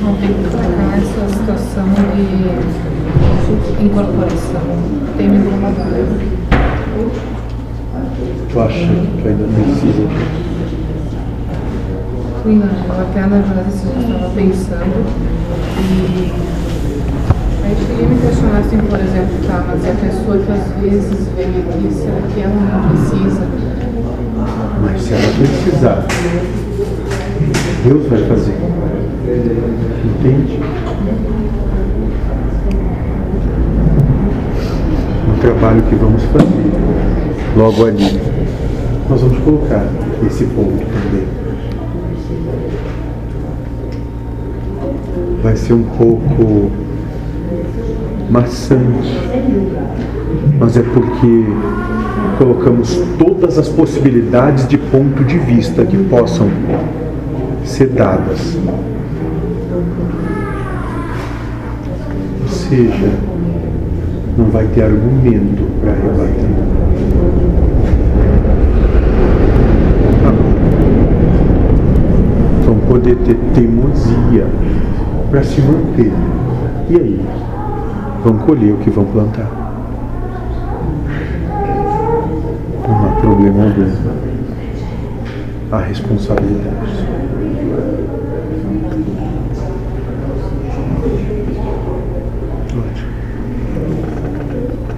Vamos ter que trocar essa situação de incorporação. Tem me incomodado. Tu acha que ainda precisa? Sim, eu até na verdade assim, eu estava pensando e aí eu queria me questionar assim, por exemplo, tá, mas é a pessoa que às vezes vem aqui, será que ela não precisa? Mas se ela precisar, Deus vai fazer. Entende? Um trabalho que vamos fazer logo ali. Nós vamos colocar esse ponto também. Vai ser um pouco maçante, mas é porque colocamos todas as possibilidades de ponto de vista que possam ser dadas. Ou seja, não vai ter argumento para rebater. Vão poder ter teimosia para se manter. E aí? Vão colher o que vão plantar. Algum. A responsabilidade.